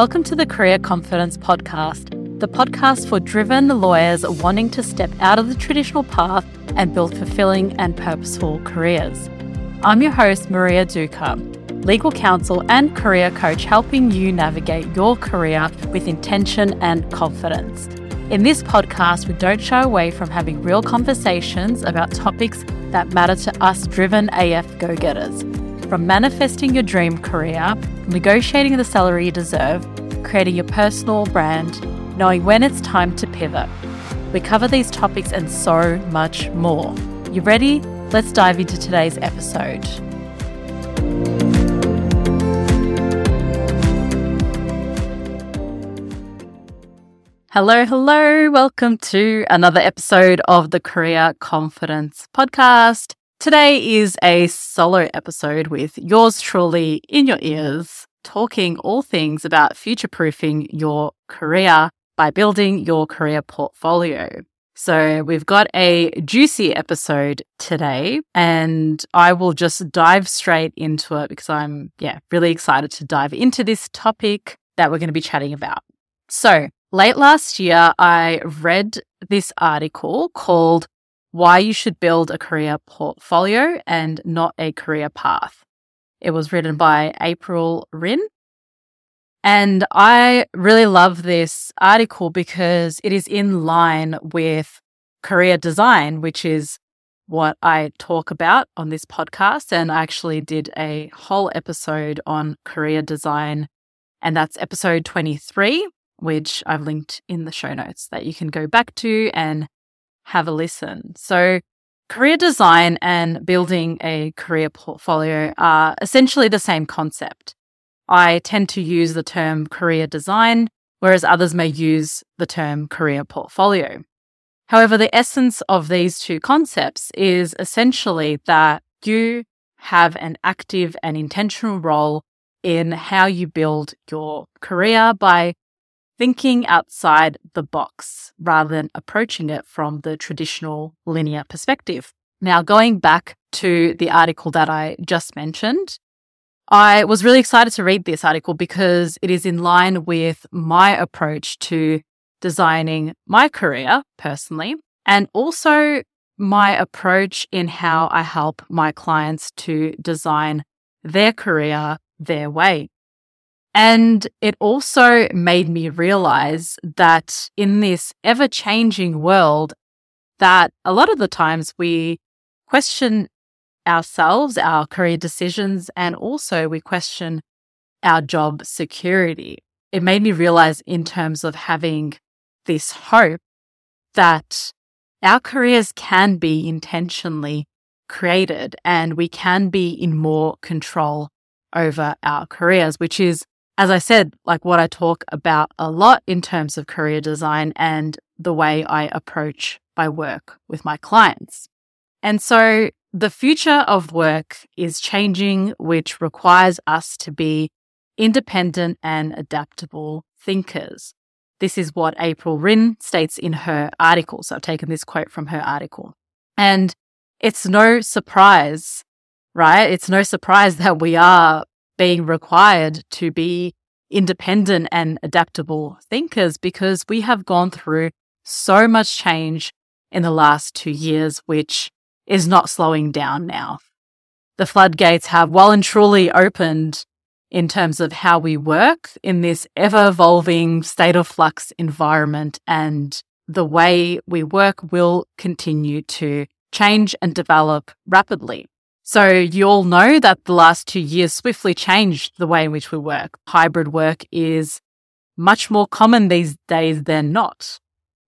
Welcome to the Career Confidence Podcast, the podcast for driven lawyers wanting to step out of the traditional path and build fulfilling and purposeful careers. I'm your host, Marija Duka, legal counsel and career coach, helping you navigate your career with intention and confidence. In this podcast, we don't shy away from having real conversations about topics that matter to us driven AF go getters. From manifesting your dream career, negotiating the salary you deserve, creating your personal brand, knowing when it's time to pivot. We cover these topics and so much more. You ready? Let's dive into today's episode. Hello, hello. Welcome to another episode of the Career Confidence Podcast. Today is a solo episode with yours truly in your ears, talking all things about future proofing your career by building your career portfolio. So, we've got a juicy episode today, and I will just dive straight into it because I'm, yeah, really excited to dive into this topic that we're going to be chatting about. So, late last year, I read this article called why you should build a career portfolio and not a career path. It was written by April Rinne. And I really love this article because it is in line with career design, which is what I talk about on this podcast. And I actually did a whole episode on career design, and that's episode 23, which I've linked in the show notes that you can go back to and have a listen. So, career design and building a career portfolio are essentially the same concept. I tend to use the term career design, whereas others may use the term career portfolio. However, the essence of these two concepts is essentially that you have an active and intentional role in how you build your career by thinking outside the box rather than approaching it from the traditional linear perspective. Now, going back to the article that I just mentioned, I was really excited to read this article because it is in line with my approach to designing my career personally, and also my approach in how I help my clients to design their career their way. And it also made me realize that in this ever changing world, that a lot of the times we question ourselves, our career decisions, and also we question our job security. It made me realize in terms of having this hope that our careers can be intentionally created and we can be in more control over our careers, which is as I said, like what I talk about a lot in terms of career design and the way I approach my work with my clients. And so the future of work is changing, which requires us to be independent and adaptable thinkers. This is what April Rinne states in her article. So I've taken this quote from her article. And it's no surprise, right? It's no surprise that we are being required to be independent and adaptable thinkers because we have gone through so much change in the last two years, which is not slowing down now. The floodgates have well and truly opened in terms of how we work in this ever evolving state of flux environment, and the way we work will continue to change and develop rapidly. So you all know that the last two years swiftly changed the way in which we work. Hybrid work is much more common these days than not.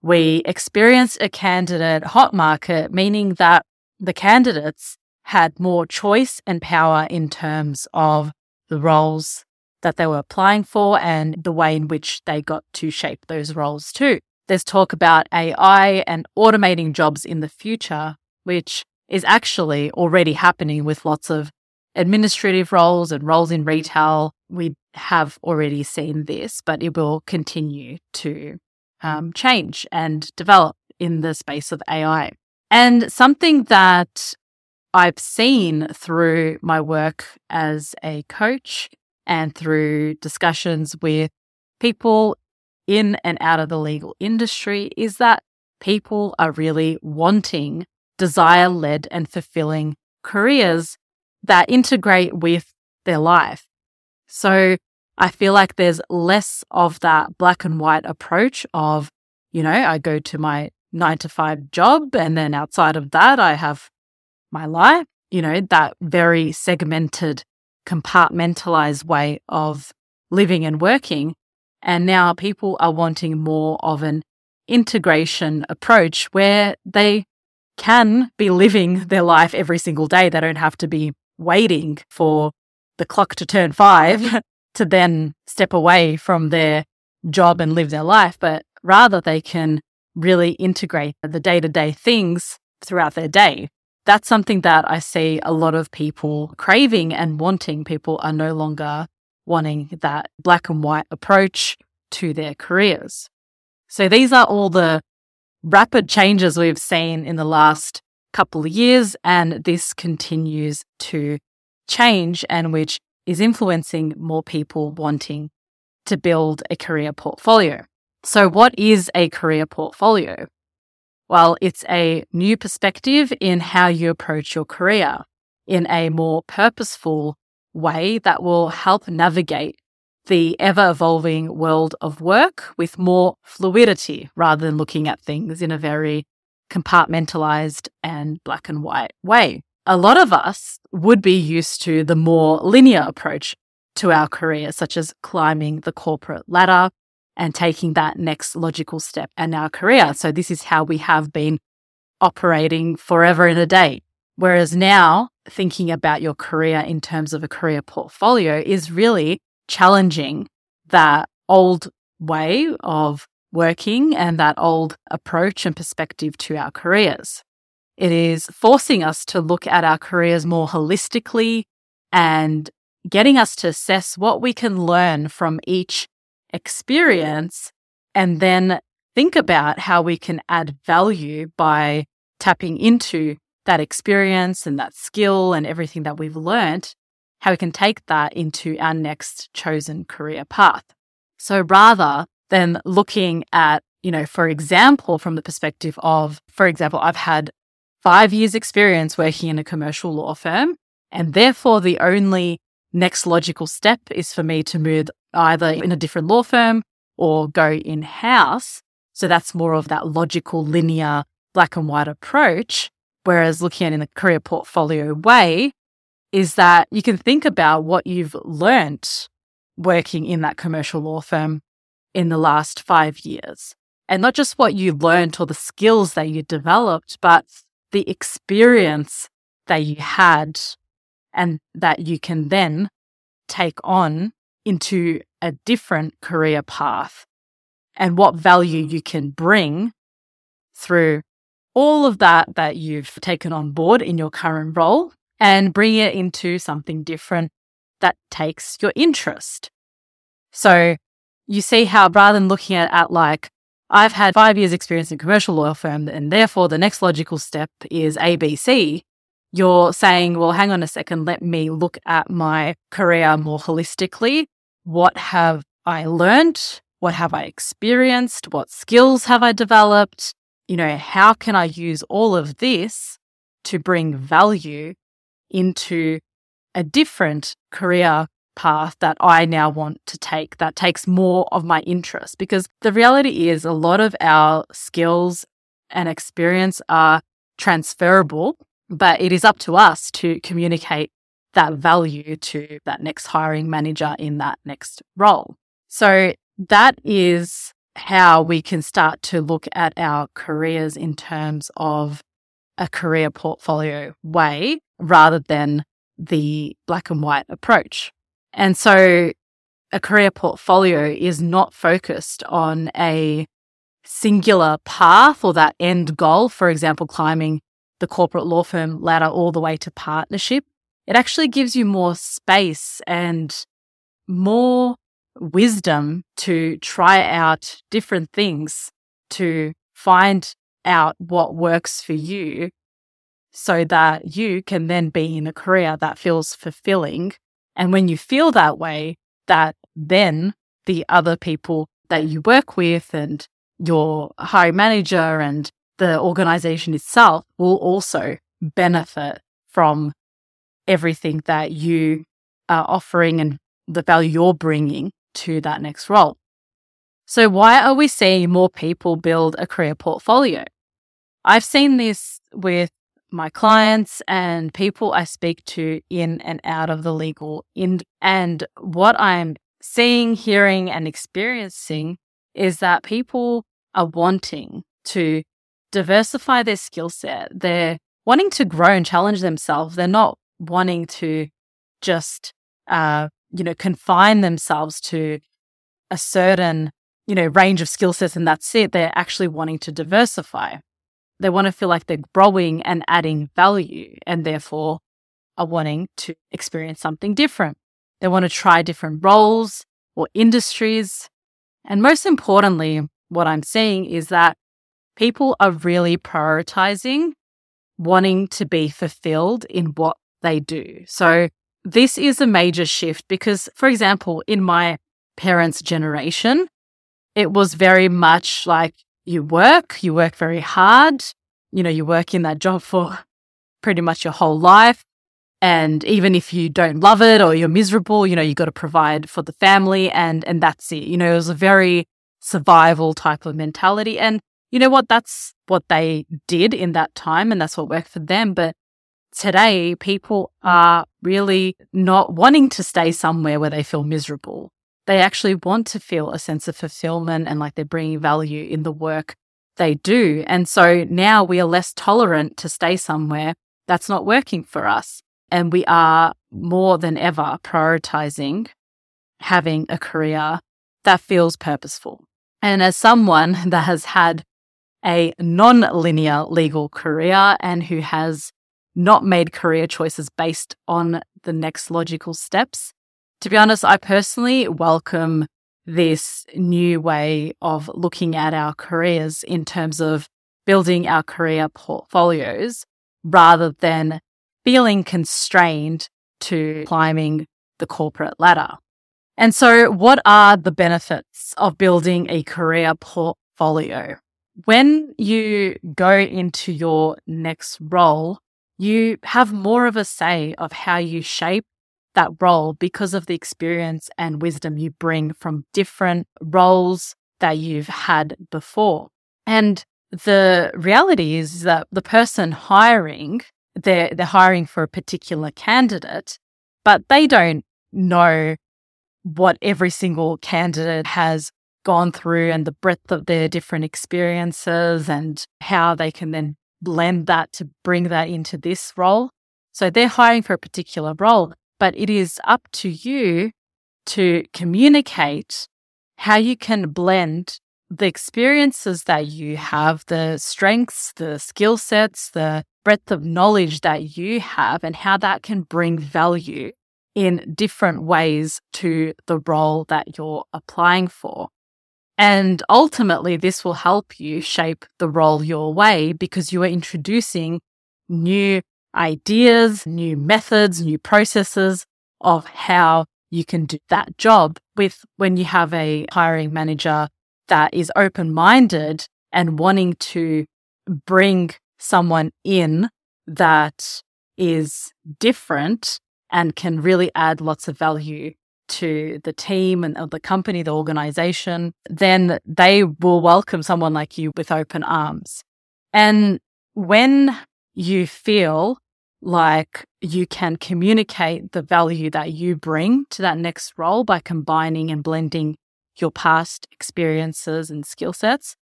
We experienced a candidate hot market, meaning that the candidates had more choice and power in terms of the roles that they were applying for and the way in which they got to shape those roles too. There's talk about AI and automating jobs in the future, which is actually already happening with lots of administrative roles and roles in retail. We have already seen this, but it will continue to um, change and develop in the space of AI. And something that I've seen through my work as a coach and through discussions with people in and out of the legal industry is that people are really wanting desire led and fulfilling careers that integrate with their life. So I feel like there's less of that black and white approach of, you know, I go to my nine to five job and then outside of that, I have my life, you know, that very segmented, compartmentalized way of living and working. And now people are wanting more of an integration approach where they can be living their life every single day. They don't have to be waiting for the clock to turn five to then step away from their job and live their life, but rather they can really integrate the day to day things throughout their day. That's something that I see a lot of people craving and wanting. People are no longer wanting that black and white approach to their careers. So these are all the rapid changes we've seen in the last couple of years, and this continues to change and which is influencing more people wanting to build a career portfolio. So, what is a career portfolio? Well, it's a new perspective in how you approach your career in a more purposeful way that will help navigate the ever evolving world of work with more fluidity rather than looking at things in a very compartmentalized and black and white way. A lot of us would be used to the more linear approach to our career, such as climbing the corporate ladder and taking that next logical step in our career. So, this is how we have been operating forever in a day. Whereas now, thinking about your career in terms of a career portfolio is really challenging that old way of working and that old approach and perspective to our careers. It is forcing us to look at our careers more holistically and getting us to assess what we can learn from each experience and then think about how we can add value by tapping into that experience and that skill and everything that we've learned, how we can take that into our next chosen career path. So rather than looking at, you know, for example, from the perspective of, for example, I've had five years experience working in a commercial law firm. And therefore the only next logical step is for me to move either in a different law firm or go in house. So that's more of that logical, linear, black and white approach. Whereas looking at in a career portfolio way is that you can think about what you've learnt working in that commercial law firm in the last five years. And not just what you learned or the skills that you developed, but the experience that you had and that you can then take on into a different career path and what value you can bring through all of that that you've taken on board in your current role and bring it into something different that takes your interest. So you see how rather than looking at, at like, I've had five years experience in commercial law firm and therefore the next logical step is ABC, you're saying, well, hang on a second, let me look at my career more holistically. What have I learned? What have I experienced? What skills have I developed? You know, how can I use all of this to bring value into a different career path that I now want to take that takes more of my interest? Because the reality is, a lot of our skills and experience are transferable but it is up to us to communicate that value to that next hiring manager in that next role. So that is how we can start to look at our careers in terms of a career portfolio way rather than the black and white approach. And so a career portfolio is not focused on a singular path or that end goal, for example, climbing the corporate law firm ladder all the way to partnership, it actually gives you more space and more wisdom to try out different things to find out what works for you so that you can then be in a career that feels fulfilling. And when you feel that way, that then the other people that you work with and your hiring manager and the organization itself will also benefit from everything that you are offering and the value you're bringing to that next role. So, why are we seeing more people build a career portfolio? I've seen this with my clients and people I speak to in and out of the legal ind. And what I'm seeing, hearing, and experiencing is that people are wanting to diversify their skill set. They're wanting to grow and challenge themselves. They're not wanting to just, uh, you know, confine themselves to a certain, you know, range of skill sets and that's it. They're actually wanting to diversify. They want to feel like they're growing and adding value and therefore are wanting to experience something different. They want to try different roles or industries. And most importantly, what I'm seeing is that people are really prioritizing wanting to be fulfilled in what they do. So this is a major shift because, for example, in my parents' generation, it was very much like you work, you work very hard, you know, you work in that job for pretty much your whole life. And even if you don't love it or you're miserable, you know, you got to provide for the family and, and that's it. You know, it was a very survival type of mentality. And you know what? That's what they did in that time and that's what worked for them. But today people are really not wanting to stay somewhere where they feel miserable. They actually want to feel a sense of fulfillment and like they're bringing value in the work they do. And so now we are less tolerant to stay somewhere that's not working for us. And we are more than ever prioritizing having a career that feels purposeful. And as someone that has had a non linear legal career and who has not made career choices based on the next logical steps, to be honest, I personally welcome this new way of looking at our careers in terms of building our career portfolios rather than feeling constrained to climbing the corporate ladder. And so, what are the benefits of building a career portfolio? When you go into your next role, you have more of a say of how you shape that role because of the experience and wisdom you bring from different roles that you've had before. And the reality is that the person hiring, they're, they're hiring for a particular candidate, but they don't know what every single candidate has gone through and the breadth of their different experiences and how they can then blend that to bring that into this role. So they're hiring for a particular role, but it is up to you to communicate how you can blend the experiences that you have, the strengths, the skill sets, the breadth of knowledge that you have, and how that can bring value in different ways to the role that you're applying for. And ultimately, this will help you shape the role your way because you are introducing new ideas, new methods, new processes of how you can do that job with when you have a hiring manager that is open minded and wanting to bring someone in that is different and can really add lots of value to the team and the company, the organization, then they will welcome someone like you with open arms. And when you feel like you can communicate the value that you bring to that next role by combining and blending your past experiences and skill sets,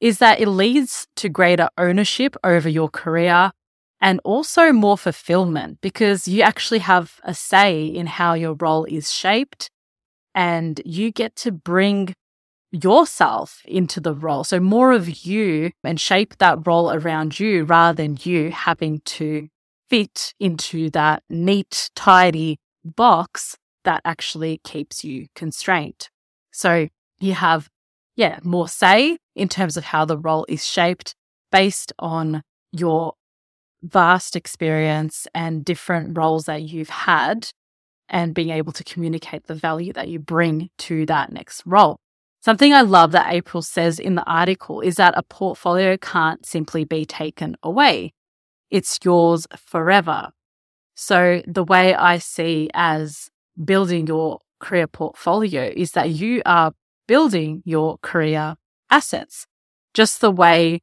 is that it leads to greater ownership over your career and also more fulfillment because you actually have a say in how your role is shaped and you get to bring yourself into the role. So more of you and shape that role around you rather than you having to fit into that neat, tidy box that actually keeps you constrained. So you have, yeah, more say in terms of how the role is shaped based on your vast experience and different roles that you've had and being able to communicate the value that you bring to that next role. Something I love that April says in the article is that a portfolio can't simply be taken away. It's yours forever. So the way I see as building your career portfolio is that you are building your career assets, just the way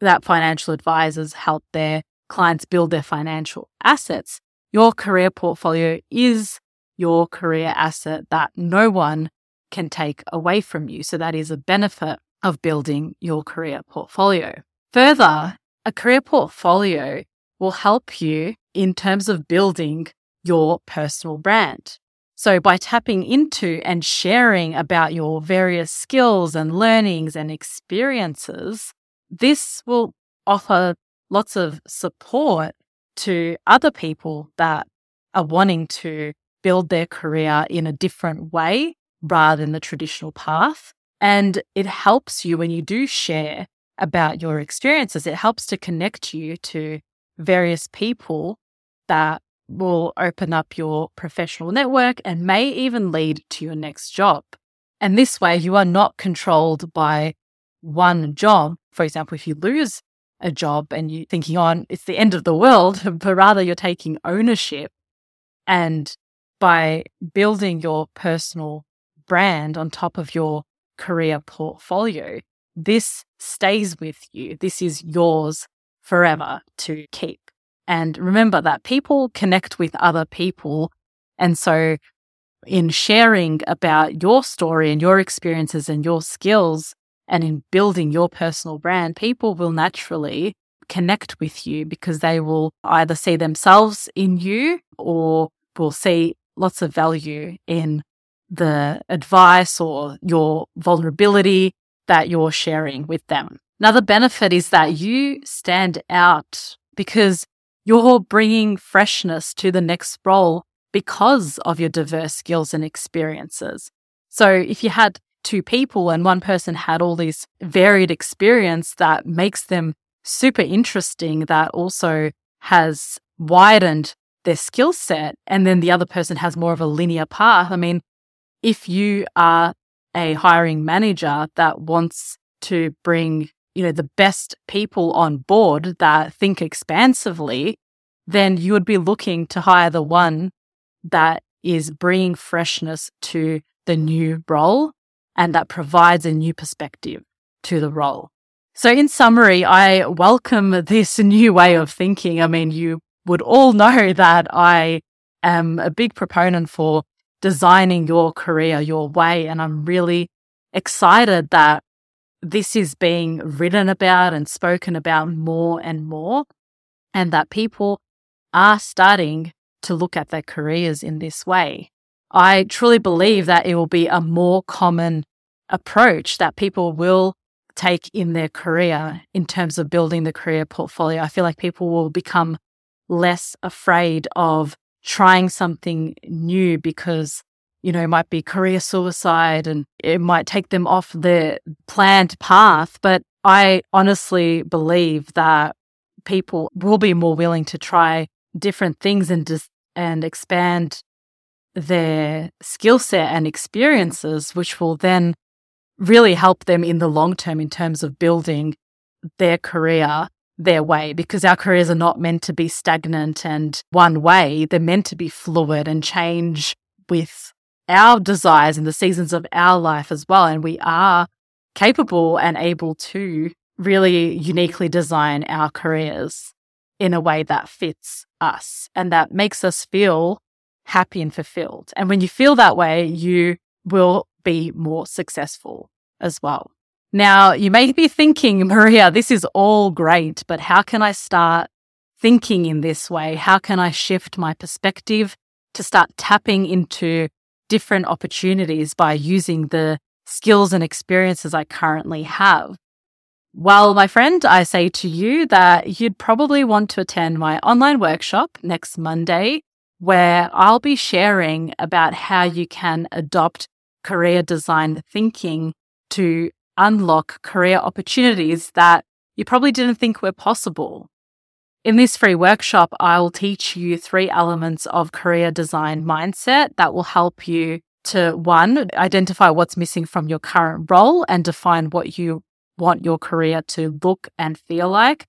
that financial advisors help their clients build their financial assets. Your career portfolio is your career asset that no one can take away from you. So that is a benefit of building your career portfolio. Further, a career portfolio will help you in terms of building your personal brand. So, by tapping into and sharing about your various skills and learnings and experiences, this will offer lots of support to other people that are wanting to build their career in a different way rather than the traditional path. And it helps you when you do share about your experiences, it helps to connect you to various people that will open up your professional network and may even lead to your next job. And this way, you are not controlled by one job. For example, if you lose a job and you're thinking on oh, it's the end of the world, but rather you're taking ownership. And by building your personal brand on top of your career portfolio, this stays with you. This is yours forever to keep. And remember that people connect with other people. And so, in sharing about your story and your experiences and your skills, and in building your personal brand, people will naturally connect with you because they will either see themselves in you or will see lots of value in the advice or your vulnerability that you're sharing with them. Another benefit is that you stand out because you're bringing freshness to the next role because of your diverse skills and experiences. So if you had two people and one person had all these varied experience that makes them super interesting, that also has widened their skill set, and then the other person has more of a linear path. I mean, if you are a hiring manager that wants to bring you know, the best people on board that think expansively, then you would be looking to hire the one that is bringing freshness to the new role and that provides a new perspective to the role. So, in summary, I welcome this new way of thinking. I mean, you would all know that I am a big proponent for designing your career your way. And I'm really excited that this is being written about and spoken about more and more, and that people are starting to look at their careers in this way. I truly believe that it will be a more common approach that people will take in their career in terms of building the career portfolio. I feel like people will become less afraid of trying something new because you know, it might be career suicide and it might take them off their planned path. But I honestly believe that people will be more willing to try different things and and expand their skill set and experiences, which will then really help them in the long term in terms of building their career their way because our careers are not meant to be stagnant and one way. They're meant to be fluid and change with our desires and the seasons of our life as well. And we are capable and able to really uniquely design our careers in a way that fits us and that makes us feel happy and fulfilled. And when you feel that way, you will be more successful as well. Now, you may be thinking, Marija, this is all great, but how can I start thinking in this way? How can I shift my perspective to start tapping into different opportunities by using the skills and experiences I currently have. Well, my friend, I say to you that you'd probably want to attend my online workshop next Monday, where I'll be sharing about how you can adopt career design thinking to unlock career opportunities that you probably didn't think were possible. In this free workshop, I will teach you three elements of career design mindset that will help you to one, identify what's missing from your current role and define what you want your career to look and feel like.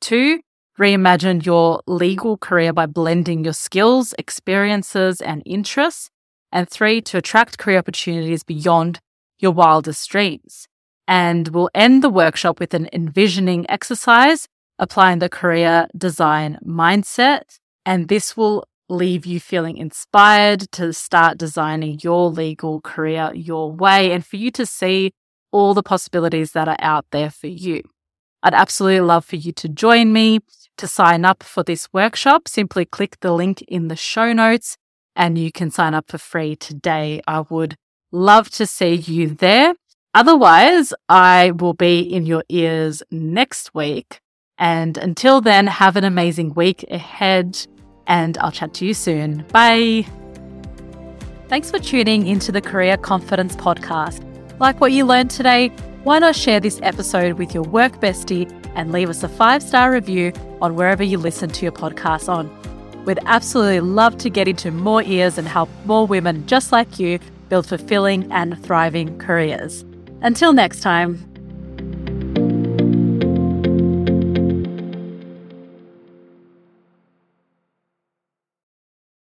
Two, reimagine your legal career by blending your skills, experiences, and interests. And three, to attract career opportunities beyond your wildest dreams. And we'll end the workshop with an envisioning exercise, applying the career design mindset. And this will leave you feeling inspired to start designing your legal career your way and for you to see all the possibilities that are out there for you. I'd absolutely love for you to join me to sign up for this workshop. Simply click the link in the show notes and you can sign up for free today. I would love to see you there. Otherwise, I will be in your ears next week. And until then, have an amazing week ahead and I'll chat to you soon. Bye. Thanks for tuning into the Career Confidence Podcast. Like what you learned today, why not share this episode with your work bestie and leave us a five star review on wherever you listen to your podcast on? We'd absolutely love to get into more ears and help more women just like you build fulfilling and thriving careers. Until next time.